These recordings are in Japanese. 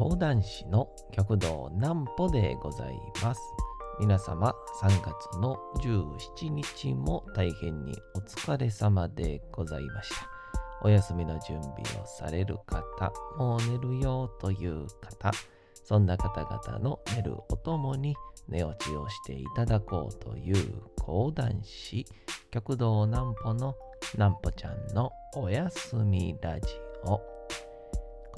講談師の極道南歩でございます。皆様3月の17日も大変にお疲れ様でございました。お休みの準備をされる方、もう寝るよという方、そんな方々の寝るおともに寝落ちをしていただこうという講談師、極道南歩の南歩ちゃんのおやすみラジオ。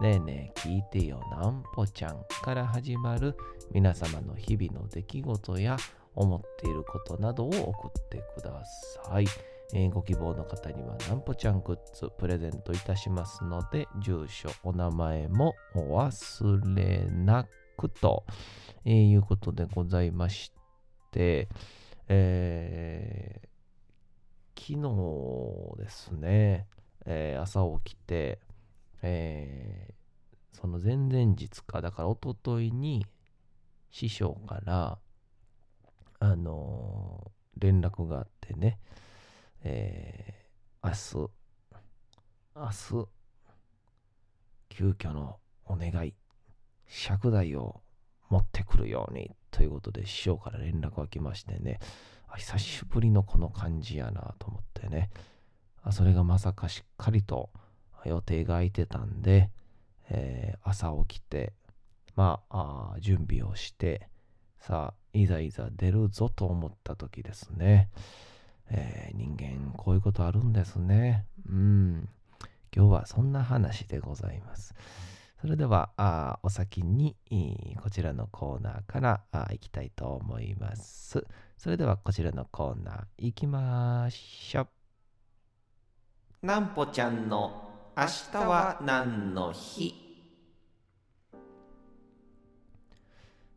ねえねえ聞いてよなんぽちゃんから始まる皆様の日々の出来事や思っていることなどを送ってください。えーご希望の方にはなんぽちゃんグッズプレゼントいたしますので、住所、お名前もお忘れなくと、えーいうことでございまして、えー昨日ですね、えー朝起きて、えーその前々日か、だから一昨日に師匠から、あのー連絡があってね、えー明日、明日、急遽のお願い、尺台を持ってくるようにということで師匠から連絡が来ましてね、あ久しぶりのこの感じやなと思ってね、あそれがまさかしっかりと予定が空いてたんで、えー朝起きて、まああ準備をして、さあ、いざいざ出るぞと思った時ですね。えー人間、こういうことあるんですね。うん。今日はそんな話でございます。それでは、あお先にこちらのコーナーからあー行きたいと思います。それでは、こちらのコーナー行きましょう。なんぽちゃんの明日は何の日？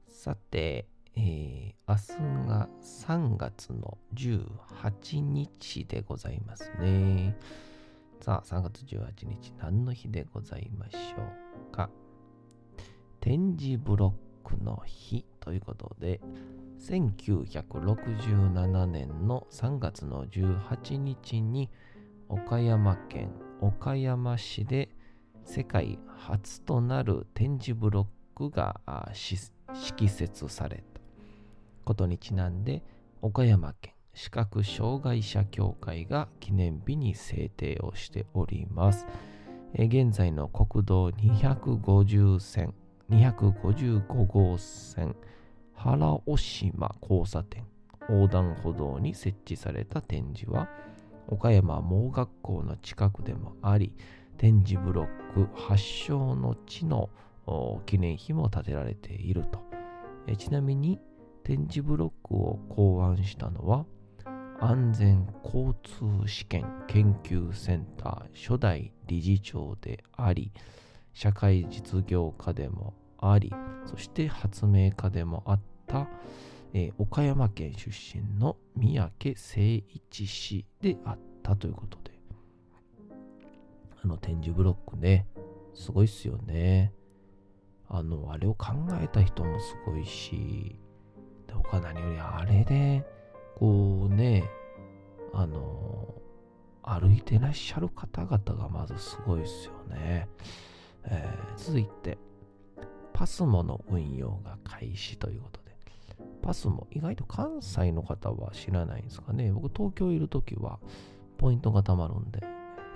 さて、えー明日が3月の18日でございますね。さあ、3月18日、何の日でございましょうか？点字ブロックの日ということで、1967年の3月の18日に、岡山県岡山市で世界初となる点字ブロックが敷設されたことにちなんで岡山県視覚障害者協会が記念日に制定をしております。現在の国道250線255号線原尾島交差点横断歩道に設置された展示は岡山盲学校の近くでもあり展示ブロック発祥の地の記念碑も建てられていると。えちなみに展示ブロックを考案したのは安全交通試験研究センター初代理事長であり社会実業家でもありそして発明家でもあった、えー岡山県出身の三宅誠一氏であったということで。あの展示ブロックね。すごいっすよね。あのあれを考えた人もすごいし。で他何よりあれでこうねあの歩いてらっしゃる方々がまずすごいですよね、えー続いてパスモの運用が開始ということで。パスモ意外と関西の方は知らないんですかね。僕東京いる時はポイントがたまるんで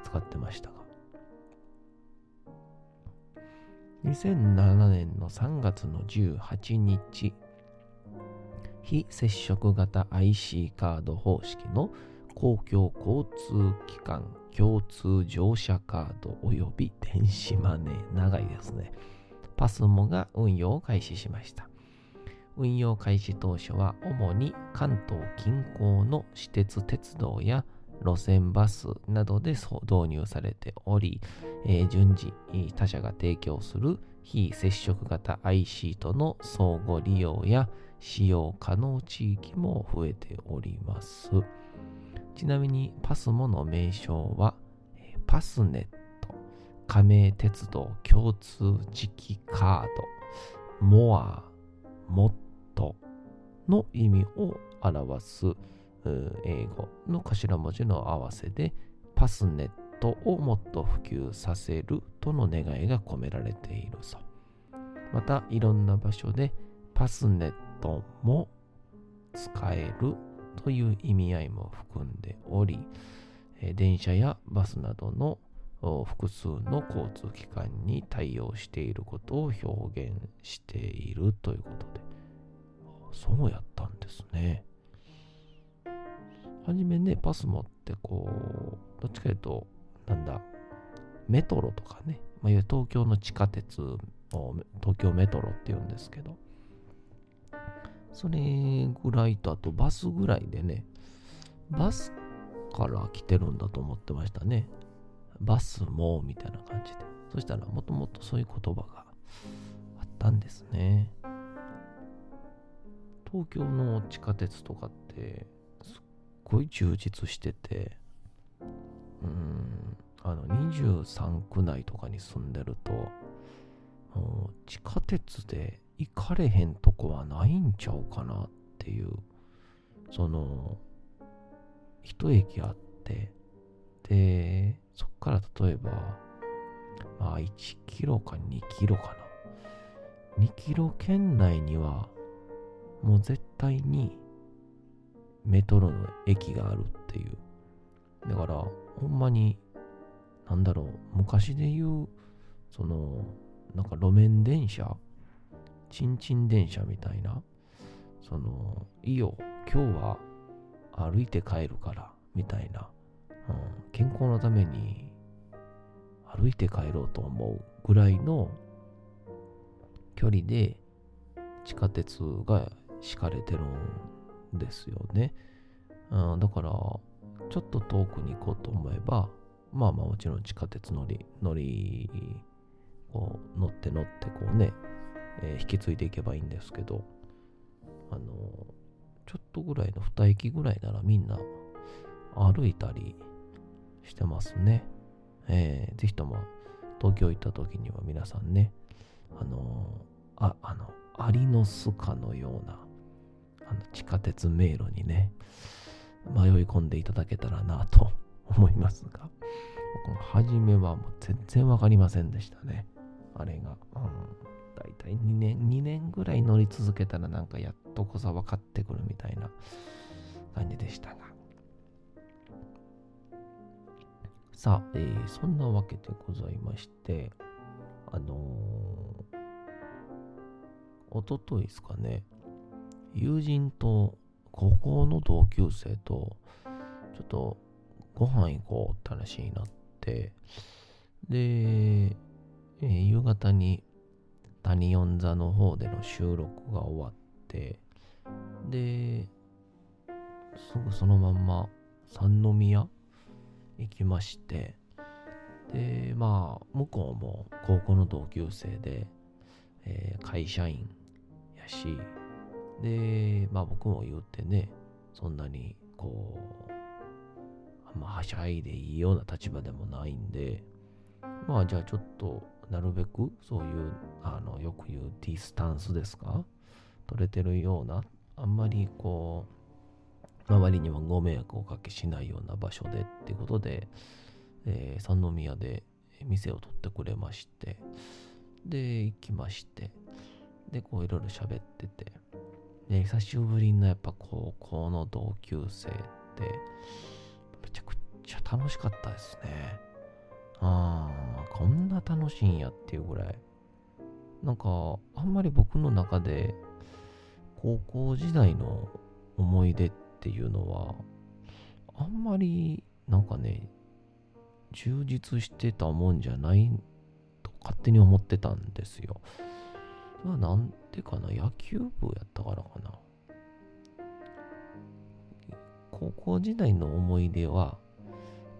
使ってましたが。2007年の3月の18日非接触型 IC カード方式の公共交通機関共通乗車カード及び電子マネー。長いですね。パスモが運用を開始しました。運用開始当初は主に関東近郊の私鉄鉄道や路線バスなどで導入されており、えー順次他社が提供する非接触型 IC との相互利用や使用可能地域も増えております。ちなみにパスモの名称はパスネット、加盟鉄道共通磁気カード、モア、モットの意味を表す英語の頭文字の合わせでパスネットをもっと普及させるとの願いが込められているそう。またいろんな場所でパスネットも使えるという意味合いも含んでおり、電車やバスなどの複数の交通機関に対応していることを表現しているということで、そうやったんですね。はじめね、パスモってこう、どっちかというと、なんだ、メトロとかね、まあ、いわゆる東京の地下鉄を東京メトロって言うんですけど、それぐらいと、あとバスぐらいでね、バスから来てるんだと思ってましたね。バスもみたいな感じで。そしたらもともとそういう言葉があったんですね。東京の地下鉄とかってすっごい充実してて、うん、あの23区内とかに住んでると、地下鉄で行かれへんとこはないんちゃうかなっていう、その、一駅あって、で、そっから例えば、まあ1キロか2キロかな。2キロ圏内には、もう絶対にメトロの駅があるっていう。だから、ほんまに、なんだろう、昔で言う、その、なんか路面電車ちんちん電車みたいな、その、いいよ、今日は歩いて帰るから、みたいな、うん、健康のために歩いて帰ろうと思うぐらいの距離で地下鉄が敷かれてるんですよね。うん、だから、ちょっと遠くに行こうと思えば、まあまあもちろん地下鉄乗り、乗り、こう乗って乗ってこうね、えー、引き継いでいけばいいんですけど、あのー、ちょっとぐらいの2駅ぐらいならみんな歩いたりしてますね。えー、ぜひとも東京行った時には皆さんね、あのー、あ、あの、アリの巣かのような、の地下鉄迷路にね、迷い込んでいただけたらなと思いますが、この初めはもう全然わかりませんでしたね。あれが。うん。だいたい2年、2年ぐらい乗り続けたらなんかやっとこさ分かってくるみたいな感じでしたが。さあ、えー、そんなわけでございまして、あのー、おとといですかね、友人と高校の同級生と、ちょっとご飯行こうって話になって、で、えー、夕方に谷四座の方での収録が終わって、で、すぐそのまんま三宮行きまして、で、まあ、向こうも高校の同級生で、えー、会社員やし、で、まあ僕も言ってね、そんなにこう、あんまはしゃいでいいような立場でもないんで、まあじゃあちょっとなるべくそういう、あの、よく言うディスタンスですか？取れてるような、あんまりこう、周りにはご迷惑をおかけしないような場所でっていうことで、えー、三宮で店を取ってくれまして、で、行きまして、で、こういろいろ喋ってて、で、久しぶりのやっぱ高校の同級生って、めちゃくちゃ楽しかったですね。ああ、こんな楽しいんやっていうぐらい。なんか、あんまり僕の中で、高校時代の思い出ってっていうのは、あんまりなんかね、充実してたもんじゃないと勝手に思ってたんですよ。まあ、なんてかな、野球部やったからかな。高校時代の思い出は、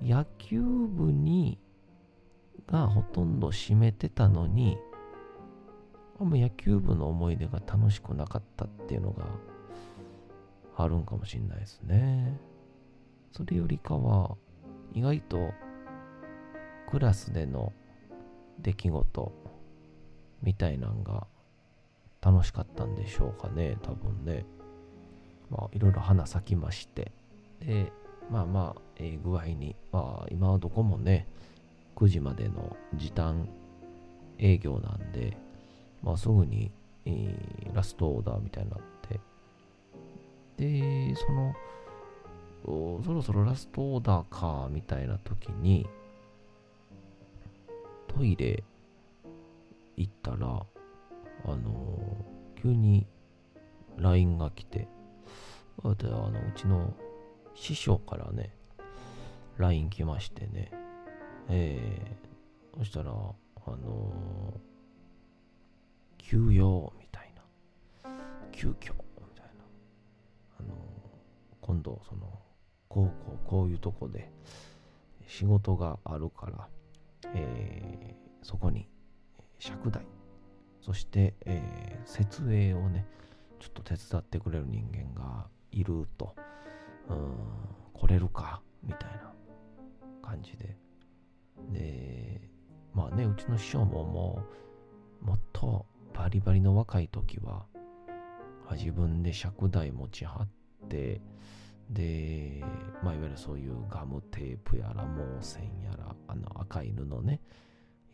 野球部にがほとんど占めてたのに、も野球部の思い出が楽しくなかったっていうのがあるんかもしれないですね。それよりかは、意外とクラスでの出来事みたいなんが楽しかったんでしょうかね、多分ね。まあ、いろいろ花咲きまして。で、まあまあ、えー、具合に、まあ、今はどこもね、9時までの時短営業なんで、まあ、すぐに、えー、ラストオーダーみたいになって、で、その、そろそろラストオーダーか、みたいな時に、トイレ行ったら、あの、急に LINE が来て、あの、うちの師匠からね、LINE 来ましてね、えー、そしたら、あのー、休養みたいな、急遽みたいな、あのー、今度、その、こうこうこういうとこで仕事があるから、えー、そこに尺台、そして、えー、設営をね、ちょっと手伝ってくれる人間がいると、うん、来れるか、みたいな感じで。で、まあね、うちの師匠ももう、もっとバリバリの若い時は、自分で尺台持ちはって、で、まあ、いわゆるそういうガムテープやら、毛線やら、あの赤い布ね、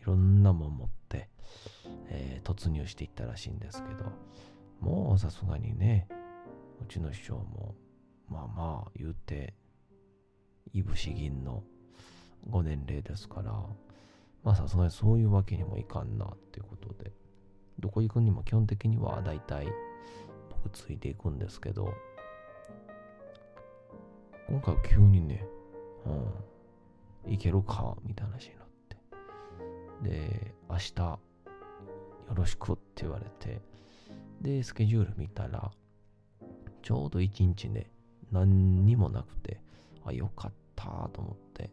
いろんなもん持って、えー、突入していったらしいんですけど、もうさすがにね、うちの師匠も、まあまあ言うて、いぶし銀のご年齢ですから、まあさすがにそういうわけにもいかんなっていうことで、どこ行くにも基本的には大体僕ついていくんですけど、今回は急にね、うん、行けるかみたいな話に。で、明日よろしくって言われて、で、スケジュール見たら、ちょうど一日ね、何にもなくて、あ、よかったと思って、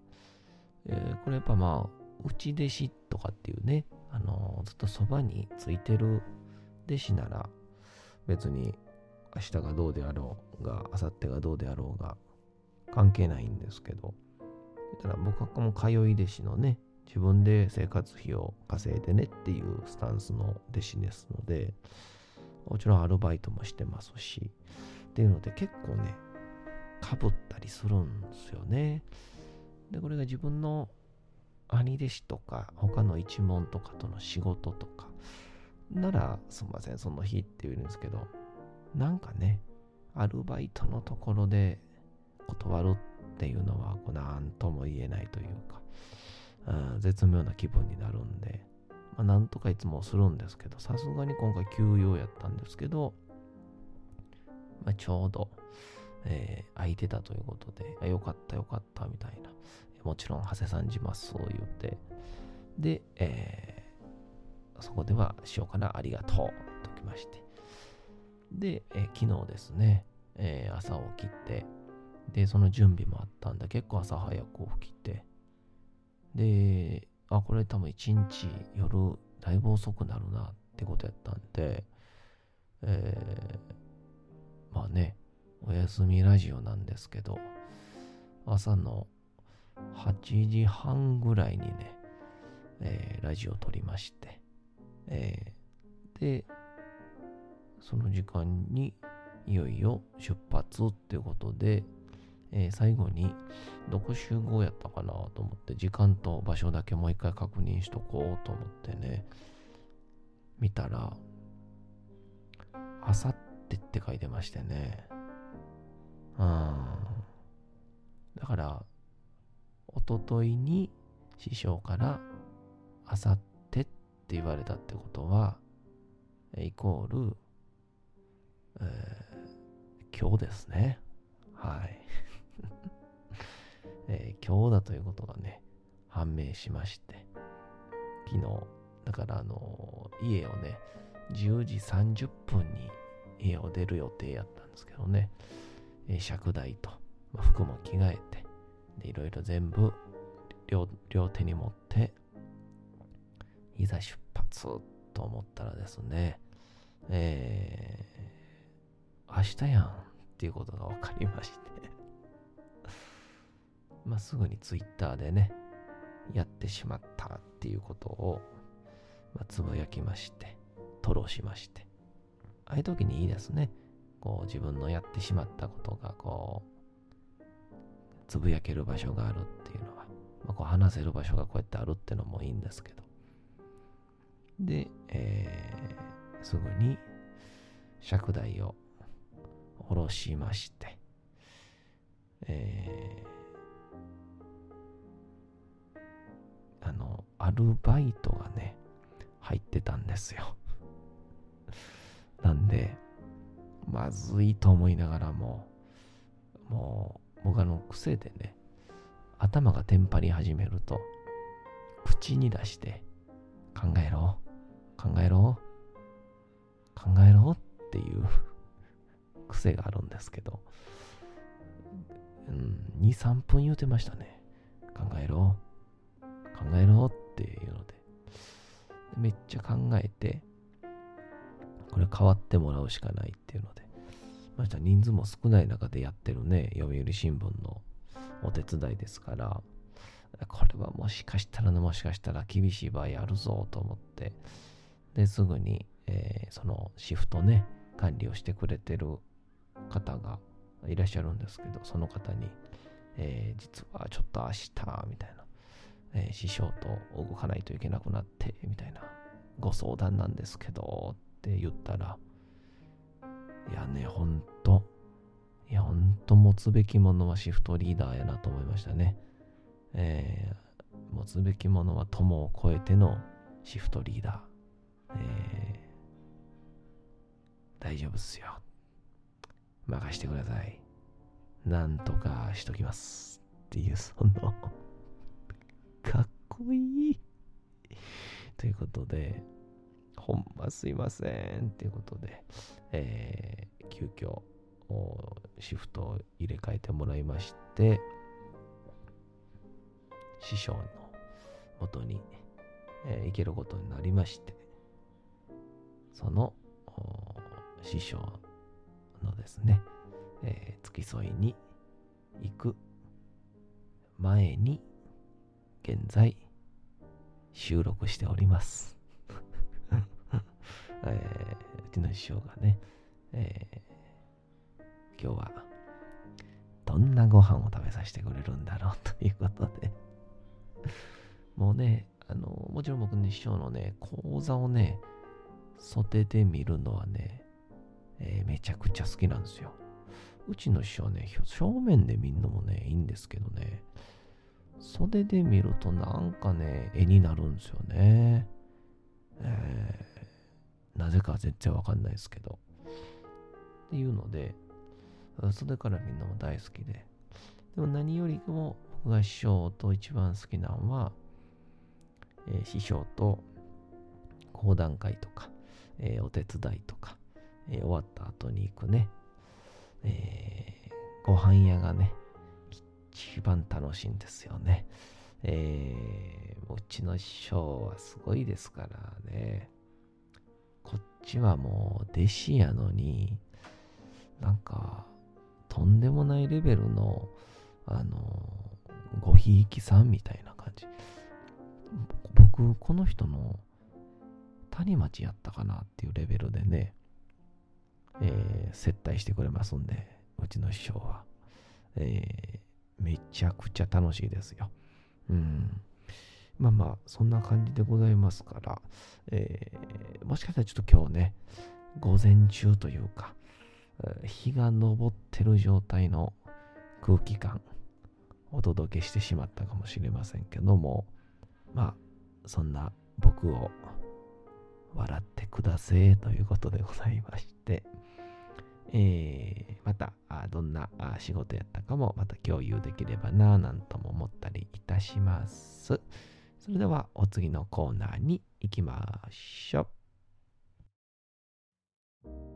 えー、これやっぱまあ、内弟子とかっていうね、あのー、ずっとそばについてる弟子なら、別に明日がどうであろうが、明後日がどうであろうが、関係ないんですけど、ただ僕はこの通い弟子のね、自分で生活費を稼いでねっていうスタンスの弟子ですので、もちろんアルバイトもしてますし、っていうので結構ね、かぶったりするんですよね。で、これが自分の兄弟子とか、他の一門とかとの仕事とか、なら、すみません、その日って言うんですけど、なんかね、アルバイトのところで断るっていうのは、こうなんとも言えないというか、絶妙な気分になるんで、まあ、なんとかいつもするんですけど、さすがに今回休養やったんですけど、まあ、ちょうど、えー、空いてたということで、あよかったよかったみたいな。もちろん、長谷さんじますそう言って、で、えー、そこでは師匠からありがとうときまして。で、えー、昨日ですね、えー、朝起きて、で、その準備もあったんで、結構朝早く起きて、で、あ、これ多分一日夜だいぶ遅くなるなってことやったんで、えー、まあね、お休みラジオなんですけど、朝の8時半ぐらいにね、えー、ラジオ撮りまして、えー、で、その時間にいよいよ出発っていうことで、えー、最後にどこ集合やったかなと思って時間と場所だけもう一回確認しとこうと思ってね。見たらあさってって書いてましてね。うん。だからおとといに師匠からあさってって言われたってことはイコール、えー、今日ですね。はい。えー、今日だということがね、判明しまして、昨日、だからあのー、家をね、10時30分に家を出る予定やったんですけどね、えー、尺台と、まあ、服も着替えて、で、いろいろ全部両手に持って、いざ出発と思ったらですね、えー、明日やんっていうことが分かりまして。まあ、すぐにツイッターでね、やってしまったっていうことを、まあ、つぶやきまして、吐露しまして。ああいう時にいいですね。こう自分のやってしまったことがこう、つぶやける場所があるっていうのは、まあ、こう話せる場所がこうやってあるってのもいいんですけど。で、えー、すぐに尺台を下ろしまして、えーアルバイトがね、入ってたんですよ。なんで、まずいと思いながらも、もう、僕あの癖でね、頭がテンパり始めると、口に出して、考えろ、考えろ、考えろっていう癖があるんですけど、うん、2、3分言うてましたね。考えろ、考えろってっていうので、めっちゃ考えて、これ変わってもらうしかないっていうので、ました人数も少ない中でやってるね、読売新聞のお手伝いですから、これはもしかしたらね、もしかしたら厳しい場合あるぞと思って、で、すぐに、えー、そのシフトね、管理をしてくれてる方がいらっしゃるんですけど、その方に、えー、実はちょっと明日、みたいな、えー、師匠と動かないといけなくなって、みたいな、ご相談なんですけど、って言ったら、いやね、ほんと、いや、ほんと持つべきものはシフトリーダーやなと思いましたね。えー、持つべきものは友を超えてのシフトリーダー。えー、大丈夫っすよ。任してください。なんとかしときます。っていう、そのかっこいい。ということで、ほんますいません。ということで、えー、急遽、シフトを入れ替えてもらいまして、師匠のもとに、えー、行けることになりまして、その師匠のですね、えー、付き添いに行く前に現在収録しております。えー、うちの師匠がね、えー、今日はどんなご飯を食べさせてくれるんだろうということでもうね、あの、もちろん僕の師匠のね、講座をね、袖で見るのはね、えー、めちゃくちゃ好きなんですよ。うちの師匠ね、正面で見るのもね、いいんですけどね、袖で見るとなんかね、絵になるんですよね。えー、なぜか全然わかんないですけど。っていうので、袖から見るのも大好きで。でも何よりも僕が師匠と一番好きなのは、えー、師匠と講談会とか、えー、お手伝いとか、えー、終わった後に行くね、えー、ご飯屋がね、一番楽しいんですよね。えー、うちの師匠はすごいですからね。こっちはもう弟子やのに、なんか、とんでもないレベルの、あの、ごひいきさんみたいな感じ。僕、この人の谷町やったかなっていうレベルでね、えー、接待してくれますんで、うちの師匠は。えめちゃくちゃ楽しいですよ。うん。まあまあ、そんな感じでございますから、えー、もしかしたらちょっと今日ね、午前中というか、日が昇ってる状態の空気感、お届けしてしまったかもしれませんけども、まあ、そんな僕を笑ってくださいということでございまして、えー、またどんな仕事やったかもまた共有できればなぁなんとも思ったりいたします。それではお次のコーナーに行きましょう。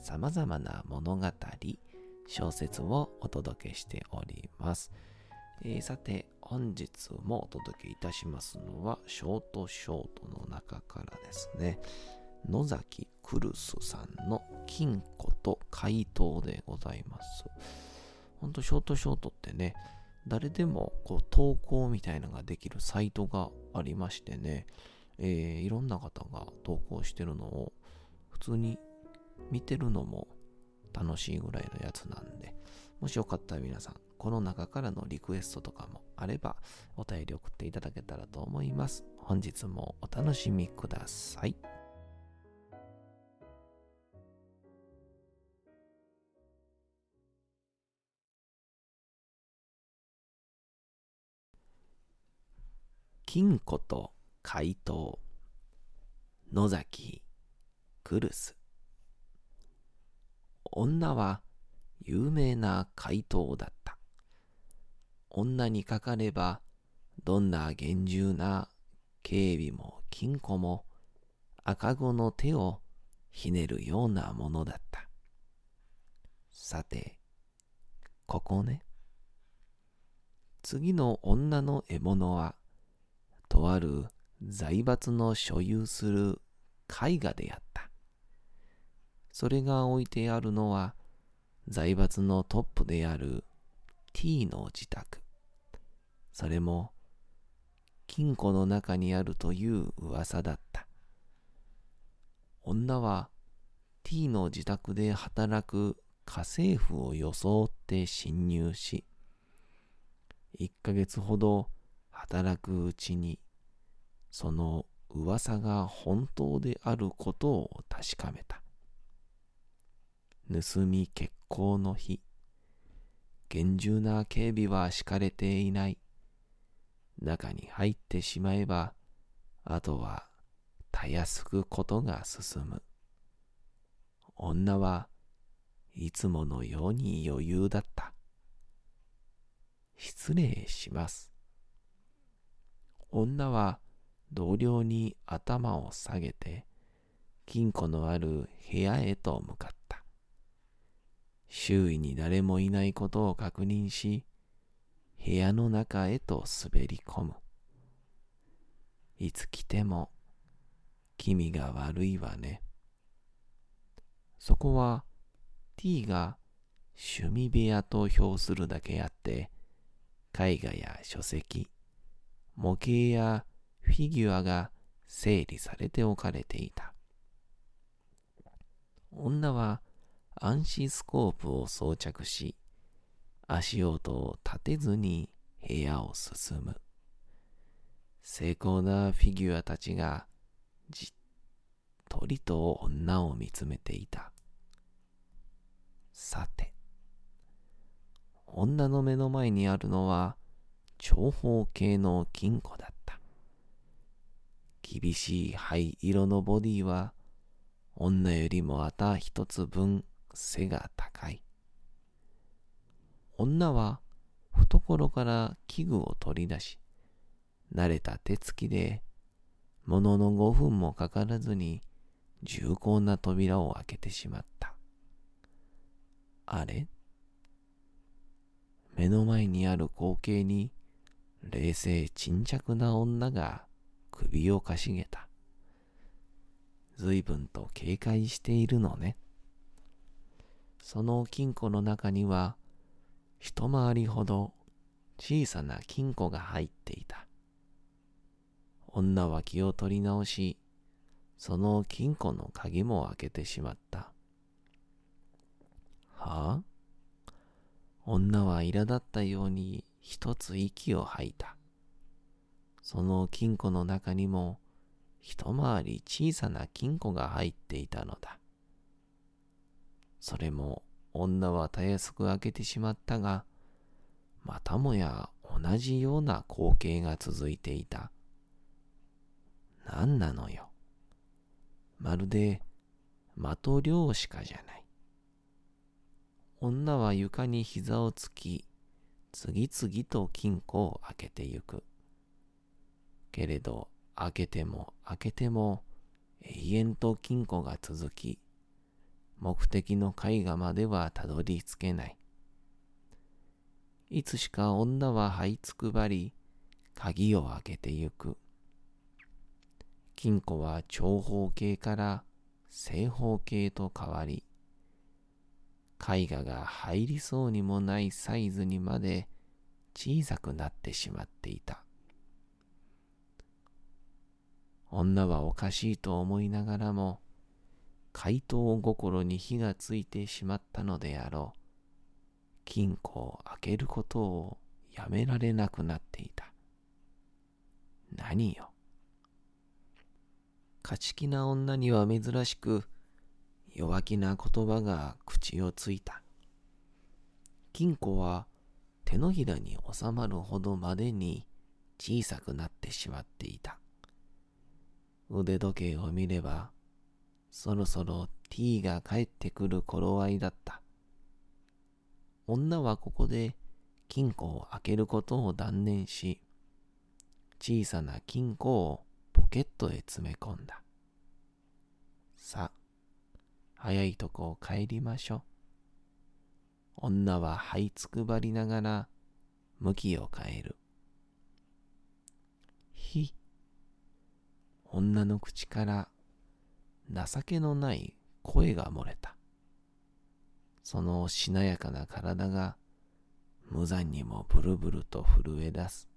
様々な物語、小説をお届けしております。えー、さて、本日もお届けいたしますのは、ショートショートの中からですね、野崎クルスさんの金庫と怪盗でございます。ほんと、ショートショートってね、誰でもこう投稿みたいなのができるサイトがありましてね、えー、いろんな方が投稿してるのを普通に見てるのも楽しいぐらいのやつなんで、もしよかったら皆さん、この中からのリクエストとかもあれば、お便り送っていただけたらと思います。本日もお楽しみください。金庫と怪盗野崎クルス女は有名な怪盗だった。女にかかれば、どんな厳重な警備も金庫も赤子の手をひねるようなものだった。さて、ここね。次の女の獲物は、とある財閥の所有する絵画であった。それが置いてあるのは、財閥のトップである T の自宅。それも、金庫の中にあるという噂だった。女は T の自宅で働く家政婦を装って侵入し、1ヶ月ほど働くうちに、その噂が本当であることを確かめた。盗み決行の日、厳重な警備は敷かれていない。中に入ってしまえば、あとはたやすくことが進む。女はいつものように余裕だった。失礼します。女は同僚に頭を下げて、金庫のある部屋へと向かった。周囲に誰もいないことを確認し、部屋の中へと滑り込む。いつ来ても、君が悪いわね。そこは T が趣味部屋と評するだけあって、絵画や書籍、模型やフィギュアが整理されておかれていた。女は暗視スコープを装着し、足音を立てずに部屋を進む。精巧なフィギュアたちがじっとりと女を見つめていた。さて、女の目の前にあるのは長方形の金庫だった。厳しい灰色のボディは女よりもあた一つ分背が高い。女は懐から器具を取り出し、慣れた手つきで、ものの5分もかからずに重厚な扉を開けてしまった。あれ？目の前にある光景に冷静沈着な女が首をかしげた。随分と警戒しているのね。その金庫の中には、一回りほど小さな金庫が入っていた。女は気を取り直し、その金庫の鍵も開けてしまった。はあ？女は苛立ったように一つ息を吐いた。その金庫の中にも一回り小さな金庫が入っていたのだ。それも女はたやすく開けてしまったが、またもや同じような光景が続いていた。何なのよ。まるで的漁師かじゃない。女は床に膝をつき、次々と金庫を開けてゆく。けれど、開けても開けても、永遠と金庫が続き、目的の絵画まではたどり着けない。いつしか女は這いつくばり、鍵を開けてゆく。金庫は長方形から正方形と変わり、絵画が入りそうにもないサイズにまで小さくなってしまっていた。女はおかしいと思いながらも、怪盗心に火がついてしまったのであろう。金庫を開けることをやめられなくなっていた。何よ。勝ち気な女には珍しく、弱気な言葉が口をついた。金庫は手のひらに収まるほどまでに小さくなってしまっていた。腕時計を見れば、そろそろ T が帰ってくる頃合いだった。女はここで金庫を開けることを断念し、小さな金庫をポケットへ詰め込んだ。さあ、早いとこ帰りましょう。女は這いつくばりながら向きを変える。ひ、女の口から情けのない声が漏れた。そのしなやかな体が無残にもブルブルと震え出す。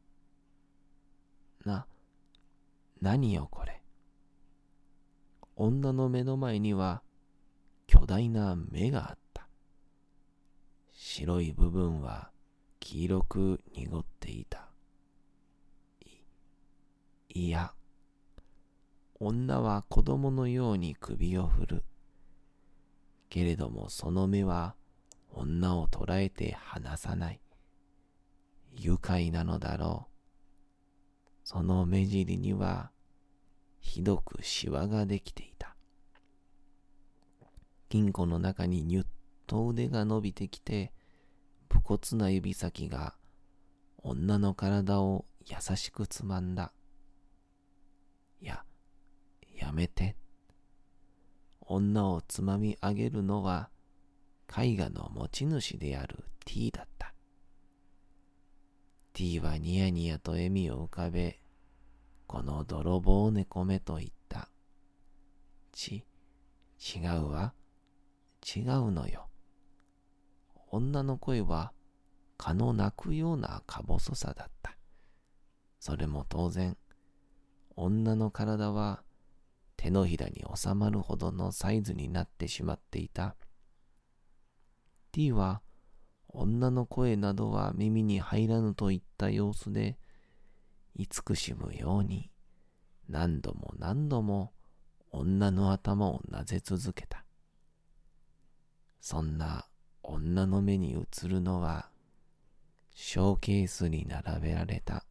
な、何よこれ。女の目の前には巨大な目があった。白い部分は黄色く濁っていた。い、いや、女は子供のように首を振る。けれどもその目は女を捉えて離さない。愉快なのだろう。その目尻にはひどくシワができていた。金庫の中ににゅっと腕が伸びてきて、武骨な指先が女の体を優しくつまんだ。いや、やめて。女をつまみ上げるのは絵画の持ち主である T だった。T はニヤニヤと笑みを浮かべ、この泥棒猫目と言った。ち、違うわ。違うのよ。女の声は蚊の鳴くようなか細さだった。それも当然、女の体は手のひらに収まるほどのサイズになってしまっていた。T は女の声などは耳に入らぬといった様子で、慈しむように何度も何度も女の頭をなぜ続けた。そんな女の目に映るのは、ショーケースに並べられた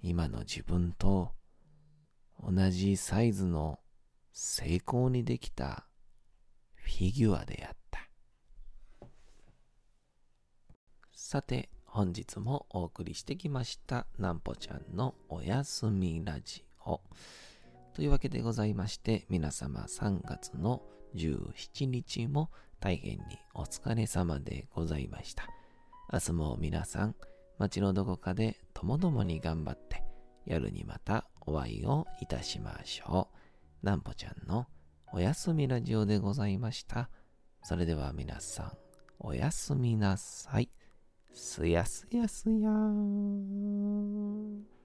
今の自分と同じサイズの成功にできたフィギュアであった。さて、本日もお送りしてきました、なんぽちゃんのおやすみラジオ。というわけでございまして、皆様3月の17日も大変にお疲れ様でございました。明日も皆さん、街のどこかでともどもに頑張って、夜にまたお会いをいたしましょう。なんぽちゃんのおやすみラジオでございました。それでは皆さん、おやすみなさい。すやすやすやーん。